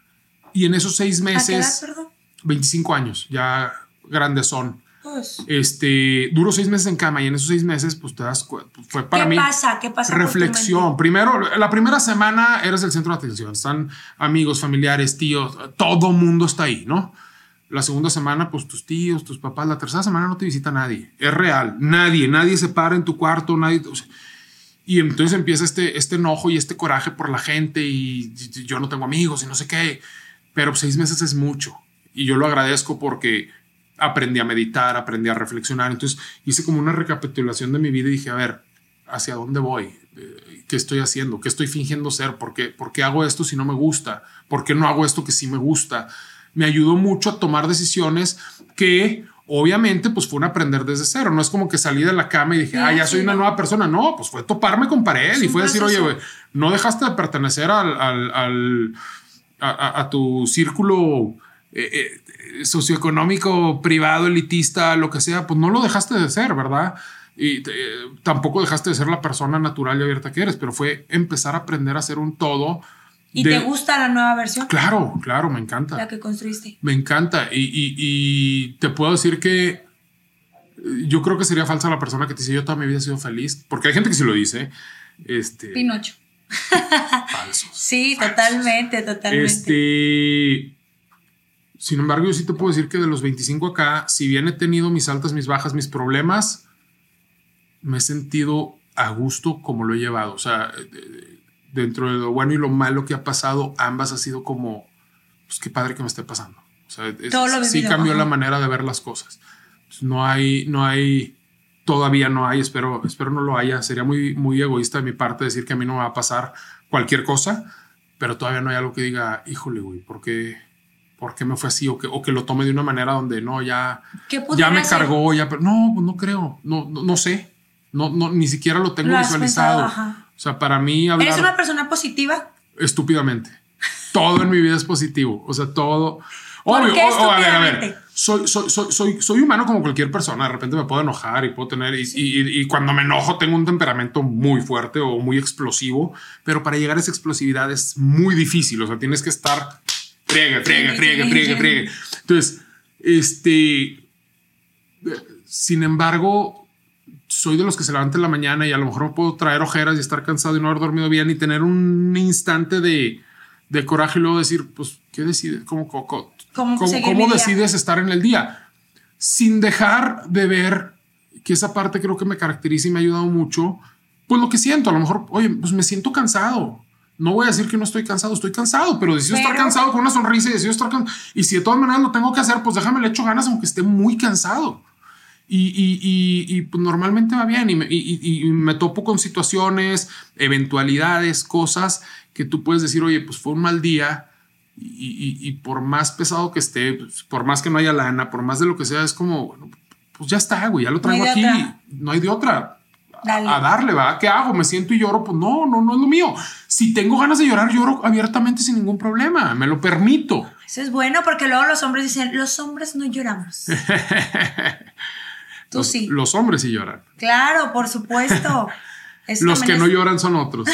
Y en esos seis meses, ¿A qué edad, 25 años, ya grandes son. Pues. Este, duró seis meses en cama y en esos seis meses, pues te das fue para mí. ¿Qué pasa? ¿Qué pasa? Reflexión. Primero, la primera semana eres el centro de atención. Están amigos, familiares, tíos, todo mundo está ahí, ¿no? La segunda semana, pues tus tíos, tus papás. La tercera semana no te visita nadie. Es real. Nadie, nadie se para en tu cuarto, nadie. y entonces empieza este, este enojo y este coraje por la gente y, yo no tengo amigos y no sé qué. Pero seis meses es mucho. Y yo lo agradezco porque aprendí a meditar, aprendí a reflexionar. Entonces hice como una recapitulación de mi vida y dije, a ver, ¿hacia dónde voy? Eh, ¿Qué estoy haciendo? ¿Qué estoy fingiendo ser? ¿Por qué, ¿Por qué hago esto si no me gusta? ¿Por qué no hago esto que sí me gusta? Me ayudó mucho a tomar decisiones que obviamente pues fue un aprender desde cero. No es como que salí de la cama y dije, ah, ya soy una nueva persona. No, pues fue toparme con pared y fue decir, oye, no dejaste de pertenecer al, al, a, tu círculo eh, eh, socioeconómico, privado, elitista, lo que sea, pues no lo dejaste de ser, ¿verdad? Y tampoco dejaste de ser la persona natural y abierta que eres, pero fue empezar a aprender a ser un todo. ¿Y te gusta la nueva versión? Claro, claro, me encanta. La que construiste. Me encanta. Y, te puedo decir que eh, yo creo que sería falsa la persona que te dice yo toda mi vida he sido feliz, porque hay gente que sí lo dice. Este, Pinocho. Falsos. sí, totalmente, totalmente. Este, sin embargo, yo sí te puedo decir que de los 25 acá, si bien he tenido mis altas, mis bajas, mis problemas, me he sentido a gusto como lo he llevado. O sea, dentro de lo bueno y lo malo que ha pasado, ambas ha sido como, pues qué padre que me esté pasando. O sea, sí cambió la manera de ver las cosas. No hay, no hay, todavía no hay, espero, espero no lo haya. Sería muy, muy egoísta de mi parte decir que a mí no me va a pasar cualquier cosa, pero todavía no hay algo que diga, híjole, güey, ¿por qué? por qué me fue así o que, o que lo tome de una manera donde no, ya, ya me cargó, ya, pero no, pues no creo, no, no, sé, no, no, ni siquiera lo tengo visualizado. O sea, para mí ¿Eres una persona positiva? Estúpidamente. Todo en mi vida es positivo. O sea, todo. Obvio, a ver, a ver. Soy, soy, soy, soy, humano como cualquier persona. De repente me puedo enojar y puedo tener. Y, y, cuando me enojo, tengo un temperamento muy fuerte o muy explosivo. Pero para llegar a esa explosividad es muy difícil. O sea, tienes que estar. Friegue, friegue, friegue, friegue, friegue. Entonces, este. Sin embargo, soy de los que se levantan en la mañana y a lo mejor puedo traer ojeras y estar cansado y no haber dormido bien y tener un instante de, de coraje y luego decir, pues, ¿qué decide? ¿Cómo, cómo, cómo, decides estar en el día? Sin dejar de ver que esa parte creo que me caracteriza y me ha ayudado mucho, pues lo que siento, a lo mejor, oye, pues me siento cansado. No voy a decir que no estoy cansado, estoy cansado, pero decido estar cansado con una sonrisa y decido estar cansado. Y si de todas maneras lo tengo que hacer, pues déjame le echo ganas aunque esté muy cansado. Y, y, y, pues normalmente va bien y me, y me topo con situaciones, eventualidades, cosas que tú puedes decir, oye, pues fue un mal día y, por más pesado que esté, pues, por más que no haya lana, por más de lo que sea, es como, bueno, pues ya está, güey, ya lo traigo aquí, no hay de otra. A darle, va, ¿qué hago? ¿Me siento y lloro? Pues no, no, no es lo mío. Si tengo ganas de llorar, lloro abiertamente sin ningún problema, me lo permito. Eso es bueno porque luego los hombres dicen, los hombres no lloramos. Tú sí. Los hombres sí lloran. Claro, por supuesto. Los que no lloran son otros.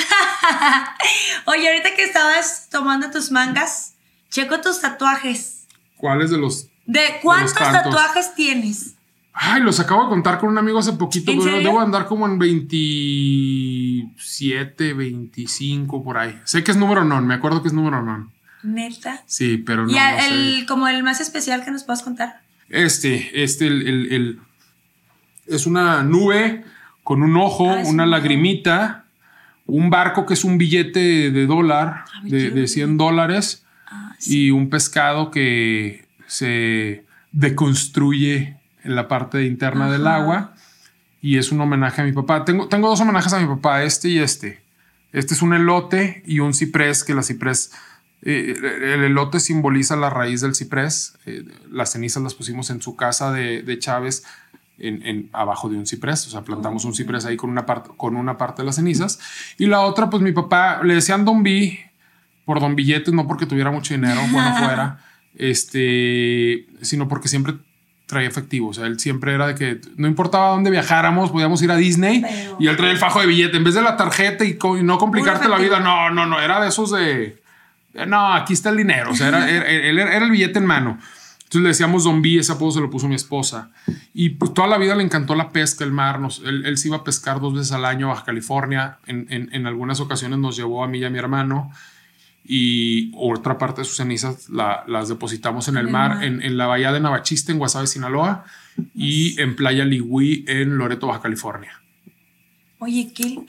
Oye, ahorita que estabas tomando tus mangas, checo tus tatuajes. ¿Cuáles de los? ¿De cuántos tatuajes tienes? Ay, los acabo de contar con un amigo hace poquito, pero debo andar como en 27, 25 por ahí. Sé que es número non, me acuerdo que es número non. ¿Neta? Sí, pero no. ¿Y el, como el más especial que nos puedas contar? Este, este, el, el es una nube con un ojo, ah, una lagrimita, un barco que es un billete de dólar, ah, de, 100 dólares, ah, y un pescado que se deconstruye en la parte interna del agua. Y es un homenaje a mi papá. Tengo, tengo dos homenajes a mi papá, este y este. Este es un elote y un ciprés, que la ciprés, eh, el elote simboliza la raíz del ciprés. Eh, las cenizas las pusimos en su casa de, de Chávez en, abajo de un ciprés, o sea, plantamos un ciprés ahí con una, parte, con una parte de las cenizas. Y la otra, pues mi papá le decían Don B por Don Billetes, no porque tuviera mucho dinero, bueno fuera, este, sino porque siempre traía efectivo. O sea, él siempre era de que no importaba dónde viajáramos, podíamos ir a Disney y él traía el fajo de billete en vez de la tarjeta y, no complicarte la vida. No, no, no, era de esos de, no, aquí está el dinero. O sea, era, era el billete en mano. Entonces le decíamos Don B, ese apodo se lo puso mi esposa. Y pues toda la vida le encantó la pesca, el mar. Nos, él, se iba a pescar dos veces al año a Baja California. En, en, algunas ocasiones nos llevó a mí y a mi hermano. Y otra parte de sus cenizas las depositamos en el, mar, En, en, la bahía de Navachiste, en Guasave, Sinaloa. Y en Playa Ligüí, en Loreto, Baja California. Oye, ¿qué?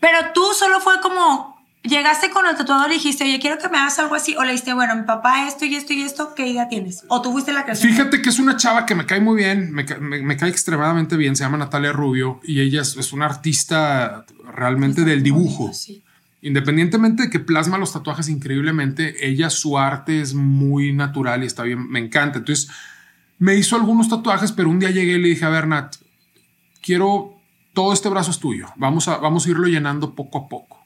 Pero tú solo fue como llegaste con el tatuador y dijiste, oye, quiero que me hagas algo así, o le dijiste, bueno, mi papá esto y esto y esto, ¿qué idea tienes? O tú fuiste la creación. Fíjate que es una chava que me cae muy bien, me, cae extremadamente bien, se llama Natalia Rubio y ella es, una artista realmente del dibujo. Independientemente de que plasma los tatuajes increíblemente, ella su arte es muy natural y está bien, me encanta. Entonces me hizo algunos tatuajes, pero un día llegué y le dije, a ver, Nat, quiero todo este brazo es tuyo, vamos a, vamos a irlo llenando poco a poco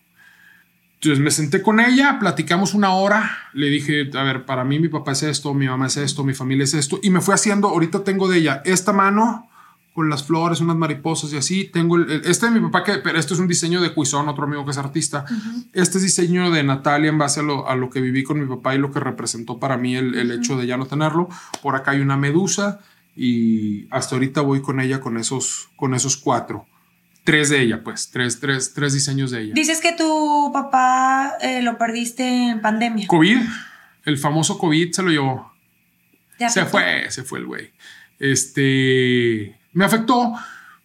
entonces me senté con ella, platicamos una hora, le dije, a ver, para mí mi papá es esto, mi mamá es esto, mi familia es esto, y me fue haciendo, ahorita tengo de ella esta mano con las flores, unas mariposas y así, tengo el, este de mi papá, que, pero esto es un diseño de Cuizón, otro amigo que es artista, este es diseño de Natalia en base a lo, a lo, que viví con mi papá y lo que representó para mí el, el hecho de ya no tenerlo, por acá hay una medusa y hasta ahorita voy con ella con esos, con esos cuatro. Tres de ella, pues, tres, tres, tres diseños de ella. Dices que tu papá eh, lo perdiste en pandemia. COVID, el famoso COVID se lo llevó. Se fue, se fue el güey. Este, me afectó.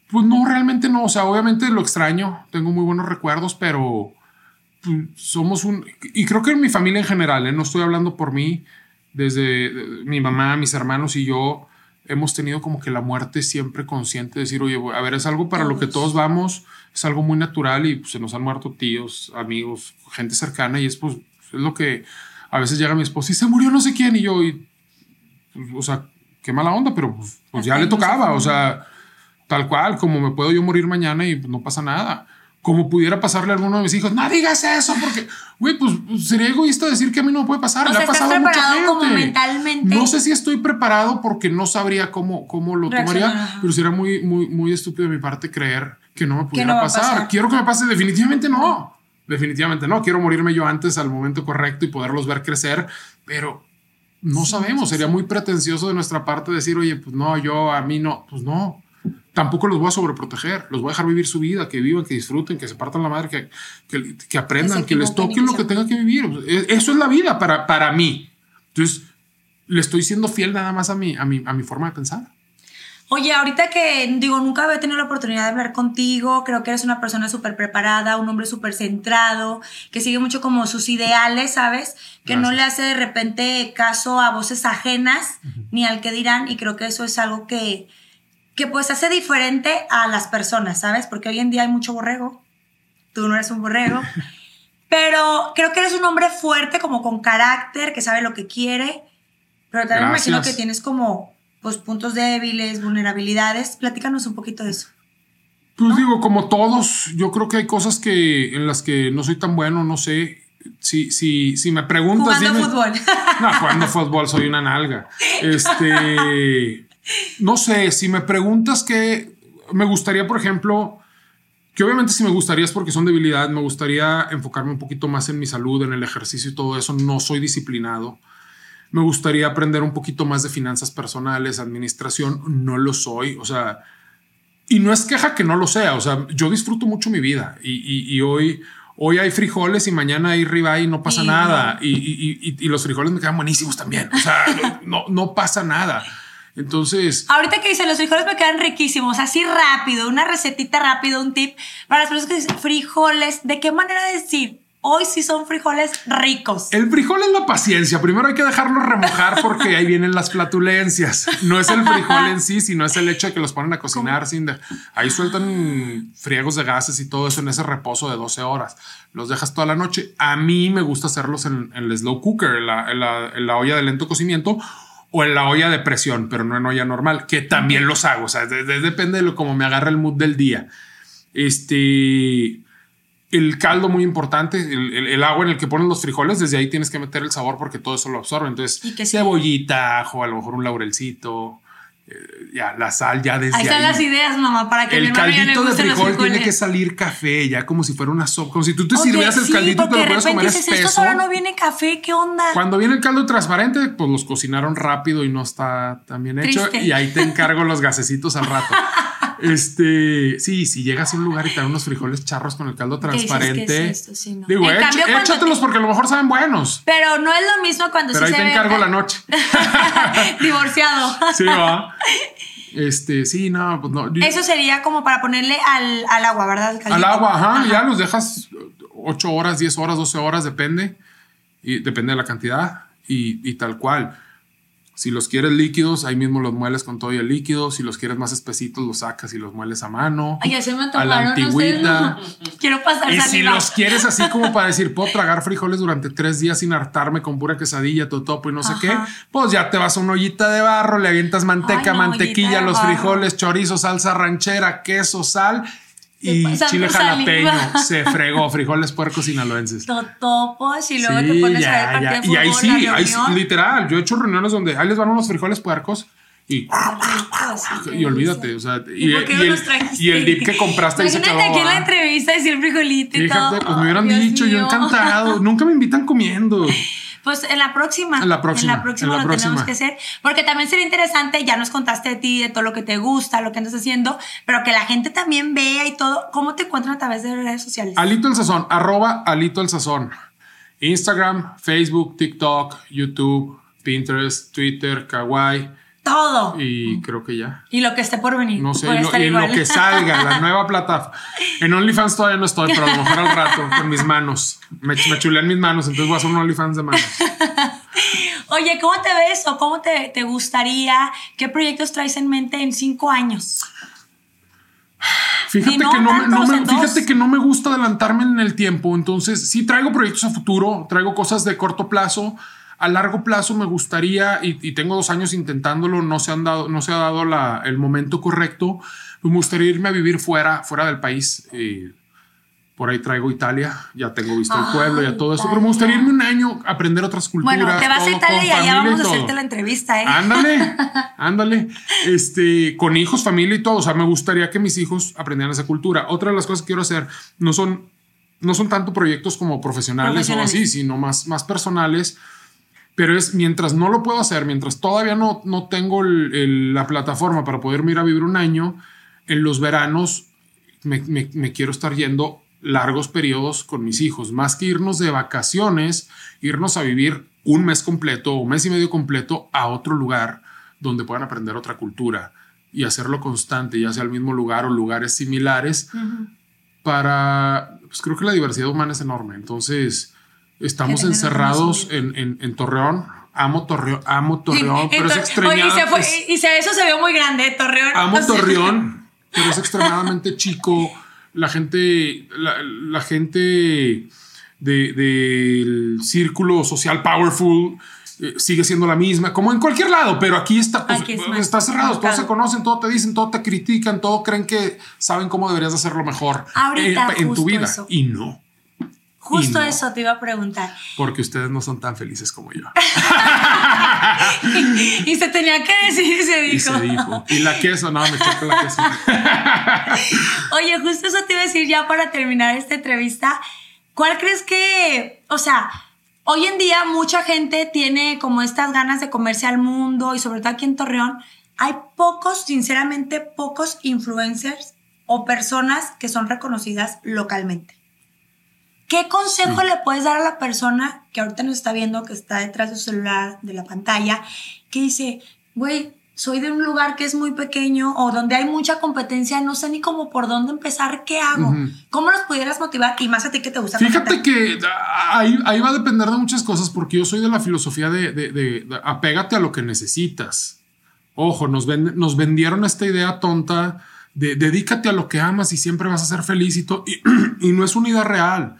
Pues no, realmente no. O sea, obviamente lo extraño. Tengo muy buenos recuerdos, pero pues, somos un. Y creo que en mi familia en general, ¿eh? no estoy hablando por mí, desde mi mamá, mis hermanos y yo hemos tenido como que la muerte siempre consciente de decir, oye, a ver, es algo para lo que todos vamos, es algo muy natural y pues, se nos han muerto tíos, amigos, gente cercana y es pues es lo que a veces llega mi esposa y se murió no sé quién y yo, y, pues, o sea, qué mala onda, pero pues, pues ya le tocaba, o sea, tal cual, como me puedo yo morir mañana y no pasa nada. Como pudiera pasarle a alguno de mis hijos, no digas eso, porque, güey, pues, pues sería egoísta decir que a mí no me puede pasar. O sea, estás preparado como mentalmente. No sé si estoy preparado porque no sabría cómo, cómo lo tomaría, pero sería muy, muy, muy estúpido de mi parte creer que no me pudiera pasar. Quiero que me pase, definitivamente no. Definitivamente no. Quiero morirme yo antes al momento correcto y poderlos ver crecer, pero no sabemos. Sería muy pretencioso de nuestra parte decir, oye, pues no, yo a mí no, pues no tampoco los voy a sobreproteger, los voy a dejar vivir su vida, que vivan, que disfruten, que se partan la madre, que, que, que aprendan, que, les toquen lo que tengan que vivir. E, eso es la vida para, para mí. Entonces, le estoy siendo fiel nada más a mi, a mi, a mi forma de pensar. Oye, ahorita que digo, nunca había tenido la oportunidad de hablar contigo, creo que eres una persona súper preparada, un hombre súper centrado, que sigue mucho como sus ideales, ¿sabes? Que no le hace de repente caso a voces ajenas ni al que dirán, y creo que eso es algo que, que pues hace diferente a las personas, ¿sabes? Porque hoy en día hay mucho borrego. Tú no eres un borrego. Pero creo que eres un hombre fuerte, como con carácter, que sabe lo que quiere. Pero también me imagino que tienes como pues puntos débiles, vulnerabilidades. Platícanos un poquito de eso. Pues digo, como todos, yo creo que hay cosas que en las que no soy tan bueno, no sé. Si, si, si me preguntas. Jugando fútbol. No, jugando fútbol soy una nalga. Este. No sé, si me preguntas que me gustaría, por ejemplo, que obviamente si me gustaría es porque son debilidad, me gustaría enfocarme un poquito más en mi salud, en el ejercicio y todo eso. No soy disciplinado. Me gustaría aprender un poquito más de finanzas personales, administración. No lo soy. O sea, y no es queja que no lo sea. O sea, yo disfruto mucho mi vida y, hoy, hoy hay frijoles y mañana hay ribeye y no pasa nada. Y, y, los frijoles me quedan buenísimos también. O sea, no, no pasa nada. Entonces. Ahorita que dicen los frijoles me quedan riquísimos, así rápido, una recetita rápida, un tip para las personas que dicen frijoles, ¿de qué manera decir? Hoy sí son frijoles ricos. El frijol es la paciencia. Primero hay que dejarlo remojar porque ahí vienen las flatulencias. No es el frijol en sí, sino es el hecho de que los ponen a cocinar sin de... Ahí sueltan friegos de gases y todo eso en ese reposo de 12 horas. Los dejas toda la noche. A mí me gusta hacerlos en, el slow cooker, en la olla de lento cocimiento o en la olla de presión, pero no en olla normal, que también los hago. O sea, depende de lo, como me agarra el mood del día. Este. El caldo muy importante, el, agua en el que ponen los frijoles, desde ahí tienes que meter el sabor porque todo eso lo absorbe. Entonces, ¿Y cebollita, ajo, a lo mejor un laurelcito, ya la sal ya desde ahí están las ideas mamá para que el caldito de frijol tiene que salir café ya como si fuera una sopa como si tú te sirvieras el caldito te lo puedes comer espeso esto ahora no viene café qué onda cuando viene el caldo transparente pues los cocinaron rápido y no está tan bien hecho y ahí te encargo los gasecitos al rato Este, sí, si llegas a un lugar y te dan unos frijoles charros con el caldo transparente. Digo, échatelos porque a lo mejor saben buenos. Pero no es lo mismo cuando Pero ahí te encargo la noche. Divorciado. Sí, va. Este, sí, no, pues no. Eso sería como para ponerle al, al agua, ¿verdad? al agua, ajá, Ya los dejas 8 horas, 10 horas, 12 horas, depende. Y depende de la cantidad y, y tal cual. Si los quieres líquidos, ahí mismo los mueles con todo el líquido. Si los quieres más espesitos, los sacas y los mueles a mano. Ay, ya se me A la antigüita. Quiero pasar Y si los quieres así como para decir, puedo tragar frijoles durante tres días sin hartarme con pura quesadilla, totopo y no sé qué, pues ya te vas a una ollita de barro, le avientas manteca, mantequilla, los frijoles, chorizo, salsa ranchera, queso, sal y chile jalapeño. Se fregó, frijoles puercos sinaloenses. Totopos y luego te pones a ver Y ahí sí, ahí literal. Yo he hecho reuniones donde ahí les van unos frijoles puercos y, y olvídate, o sea, y, el, y, el, dip que compraste y se aquí en la entrevista decir frijolito y Fíjate, pues me hubieran dicho, yo encantado. Nunca me invitan comiendo. Pues en la próxima. En la próxima. En la próxima lo tenemos que hacer. Porque también sería interesante, ya nos contaste de ti, de todo lo que te gusta, lo que andas haciendo, pero que la gente también vea y todo. ¿Cómo te encuentran a través de redes sociales? Alito el Sazón, arroba Alito el Sazón. Instagram, Facebook, TikTok, YouTube, Pinterest, Twitter, Kawaii todo. Y creo que ya. Y lo que esté por venir. No sé, y lo, que salga, la nueva plataforma. En OnlyFans todavía no estoy, pero a lo mejor al rato, con mis manos. Me, me chulean mis manos, entonces voy a hacer un OnlyFans de manos. Oye, ¿cómo te ves o cómo te, te gustaría? ¿Qué proyectos traes en mente en cinco años? Fíjate, que no, no me, fíjate que no me gusta adelantarme en el tiempo. Entonces, sí traigo proyectos a futuro, traigo cosas de corto plazo a largo plazo me gustaría, y, tengo dos años intentándolo, no se, han dado, no se ha dado la, el momento correcto, me gustaría irme a vivir fuera, fuera del país. Eh, por ahí traigo Italia, ya tengo visto el pueblo, ya todo eso, pero me gustaría irme un año a aprender otras culturas. Bueno, te vas a Italia y allá vamos a hacerte la entrevista, ¿eh? Ándale, ándale. Este, con hijos, familia y todo. O sea, me gustaría que mis hijos aprendieran esa cultura. Otra de las cosas que quiero hacer no son, no son tanto proyectos como profesionales, o así, sino más, más personales. Pero es mientras no lo puedo hacer, mientras todavía no, no tengo la plataforma para poderme ir a vivir un año, en los veranos me, me quiero estar yendo largos periodos con mis hijos, más que irnos de vacaciones, irnos a vivir un mes completo o un mes y medio completo a otro lugar donde puedan aprender otra cultura y hacerlo constante, ya sea al mismo lugar o lugares similares, para, pues creo que la diversidad humana es enorme. Entonces, estamos encerrados en, en, Torreón. Amo Torreón, amo Torreón, pero es extremadamente... Y, eso se vio muy grande, Torreón. Amo Torreón, pero es extremadamente chico la gente, la, gente del círculo social powerful eh, sigue siendo la misma, como en cualquier lado, pero aquí está, pues, está cerrado, todos se conocen, todo te dicen, todo te critican, todo creen que saben cómo deberías hacerlo mejor en tu vida. Y no. Justo eso te iba a preguntar. Porque ustedes no son tan felices como yo. y se tenía que decir y se dijo. Y se dijo. Y la queso, no, me choca la queso. Oye, justo eso te iba a decir ya para terminar esta entrevista. ¿Cuál crees que, o sea, hoy en día mucha gente tiene como estas ganas de comerse al mundo y sobre todo aquí en Torreón, hay pocos, sinceramente, pocos influencers o personas que son reconocidas localmente. ¿Qué consejo le puedes dar a la persona que ahorita nos está viendo, que está detrás de su celular, de la pantalla, que dice, güey, soy de un lugar que es muy pequeño o donde hay mucha competencia, no sé ni cómo por dónde empezar, ¿qué hago? ¿Cómo los pudieras motivar? Y más a ti que te gusta. Fíjate que ahí, va a depender de muchas cosas porque yo soy de la filosofía de, apégate a lo que necesitas. Ojo, nos, nos vendieron esta idea tonta de dedícate a lo que amas y siempre vas a ser feliz y, y no es una idea real.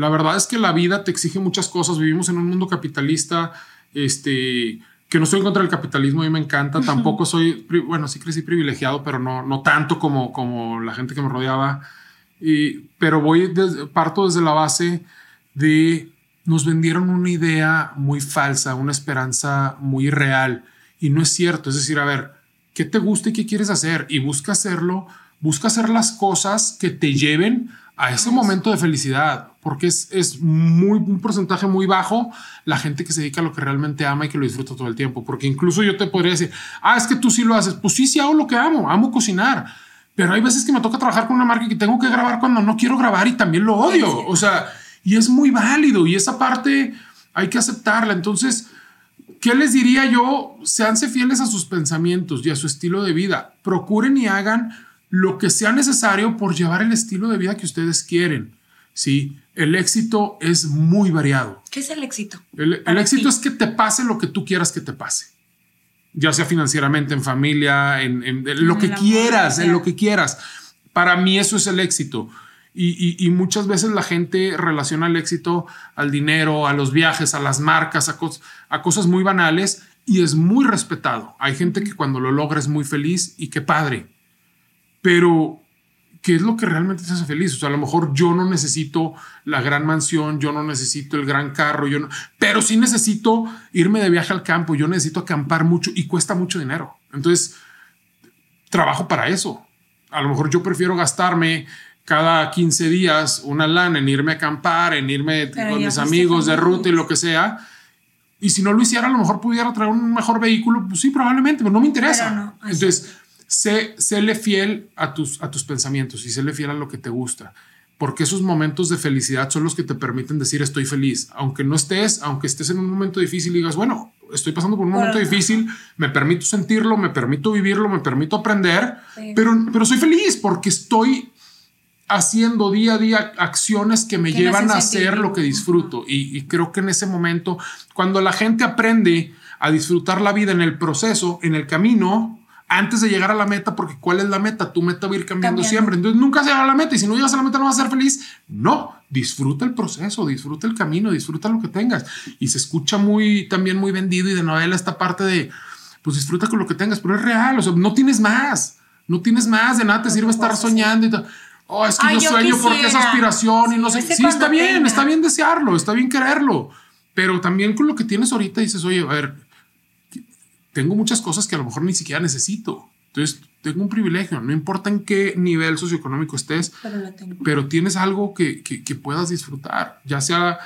La verdad es que la vida te exige muchas cosas. Vivimos en un mundo capitalista, este, que no estoy en contra del capitalismo, a mí me encanta. Tampoco soy, bueno, sí crecí privilegiado, pero no, no tanto como, como la gente que me rodeaba. Y, pero voy, parto desde la base de nos vendieron una idea muy falsa, una esperanza muy irreal y no es cierto. Es decir, a ver, ¿qué te gusta y qué quieres hacer? Y busca hacerlo, busca hacer las cosas que te lleven a ese momento de felicidad, porque es, es muy, un porcentaje muy bajo la gente que se dedica a lo que realmente ama y que lo disfruta todo el tiempo. Porque incluso yo te podría decir, ah, es que tú sí lo haces. Pues sí, sí hago lo que amo, amo cocinar. Pero hay veces que me toca trabajar con una marca que tengo que grabar cuando no quiero grabar y también lo odio. O sea, y es muy válido y esa parte hay que aceptarla. Entonces, ¿qué les diría yo? Seanse fieles a sus pensamientos y a su estilo de vida. Procuren y hagan lo que sea necesario por llevar el estilo de vida que ustedes quieren. Sí, el éxito es muy variado. ¿Qué es el éxito? El, éxito es que te pase lo que tú quieras que te pase. Ya sea financieramente, en familia, en, lo que quieras, en lo que quieras. Para mí eso es el éxito. Y, muchas veces la gente relaciona el éxito al dinero, a los viajes, a las marcas, a, a cosas muy banales y es muy respetado. Hay gente que cuando lo logra es muy feliz y qué padre pero ¿qué es lo que realmente te hace feliz? O sea, a lo mejor yo no necesito la gran mansión, yo no necesito el gran carro, yo no, pero sí necesito irme de viaje al campo, yo necesito acampar mucho y cuesta mucho dinero. Entonces, trabajo para eso. A lo mejor yo prefiero gastarme cada 15 días una lana en irme a acampar, en irme con mis amigos de ruta y lo que sea. Y si no lo hiciera, a lo mejor pudiera traer un mejor vehículo. Pues sí, probablemente, pero no me interesa. Entonces, sé, séle fiel a tus, a tus pensamientos y séle fiel a lo que te gusta, porque esos momentos de felicidad son los que te permiten decir estoy feliz, aunque no estés, aunque estés en un momento difícil y digas, bueno, estoy pasando por un momento difícil, me permito sentirlo, me permito vivirlo, me permito aprender, pero, pero soy feliz porque estoy haciendo día a día acciones que me llevan a hacer lo que disfruto. Y, y, creo que en ese momento, cuando la gente aprende a disfrutar la vida en el proceso, en el camino, antes de llegar a la meta, porque ¿cuál es la meta? Tu meta va a ir cambiando, siempre. Entonces nunca se llega a la meta y si no llegas a la meta no vas a ser feliz. No, disfruta el proceso, disfruta el camino, disfruta lo que tengas. Y se escucha muy, también muy vendido y de novela esta parte de, pues disfruta con lo que tengas, pero es real, o sea, no tienes más, no tienes más, de nada te sirve estar soñando y todo. Oh, es que yo, sueño porque es aspiración y no sé. Sí, está bien, está bien desearlo, está bien quererlo. Pero también con lo que tienes ahorita dices, oye, a ver, tengo muchas cosas que a lo mejor ni siquiera necesito. Entonces, tengo un privilegio, no importa en qué nivel socioeconómico estés, pero, tienes algo que, que, puedas disfrutar, ya sea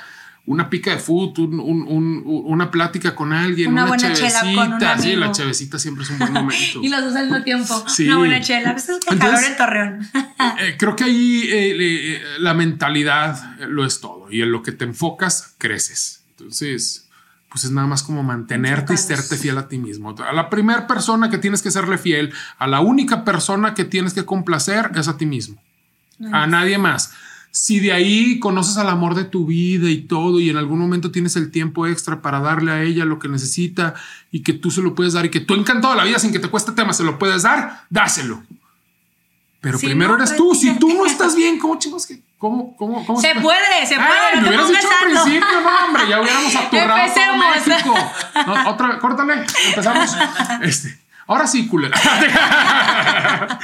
una pica de fútbol, un, una plática con alguien, una, buena chela con un Sí, la chevecita siempre es un buen momento. y los dos al mismo tiempo. Una buena chela. A veces que calor en Torreón. Eh, creo que ahí eh, eh, la mentalidad lo es todo y en lo que te enfocas creces. Entonces, pues es nada más como mantenerte y serte fiel a ti mismo. A la primera persona que tienes que serle fiel, a la única persona que tienes que complacer es a ti mismo. A nadie más. Si de ahí conoces al amor de tu vida y todo, y en algún momento tienes el tiempo extra para darle a ella lo que necesita y que tú se lo puedes dar y que tú encantado la vida sin que te cueste tema se lo puedes dar, dáselo. Pero primero eres tú. Si tú no estás bien, ¿cómo chingos que? ¿Cómo, cómo, cómo se, puede, se puede. Ay, no hubieras dicho al principio, no, hombre, ya hubiéramos aturrado todo México. No, otra, córtale, empezamos. Este, ahora sí, culera.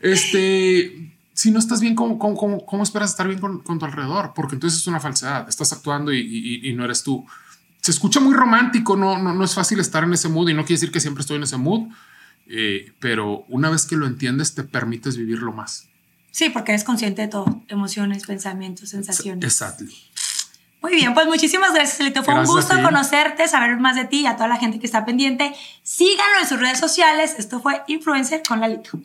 este, si no estás bien, ¿cómo, cómo, cómo esperas estar bien con, con, tu alrededor? Porque entonces es una falsedad. Estás actuando y, y, y, no eres tú. Se escucha muy romántico, no, no, no es fácil estar en ese mood y no quiere decir que siempre estoy en ese mood eh, pero una vez que lo entiendes, te permites vivirlo más. Sí, porque eres consciente de todo, emociones, pensamientos, sensaciones. Exacto. Muy bien, pues muchísimas gracias, Elito. Fue un gusto conocerte, saber más de ti y a toda la gente que está pendiente. Síganlo en sus redes sociales. Esto fue Influencer con Lalito.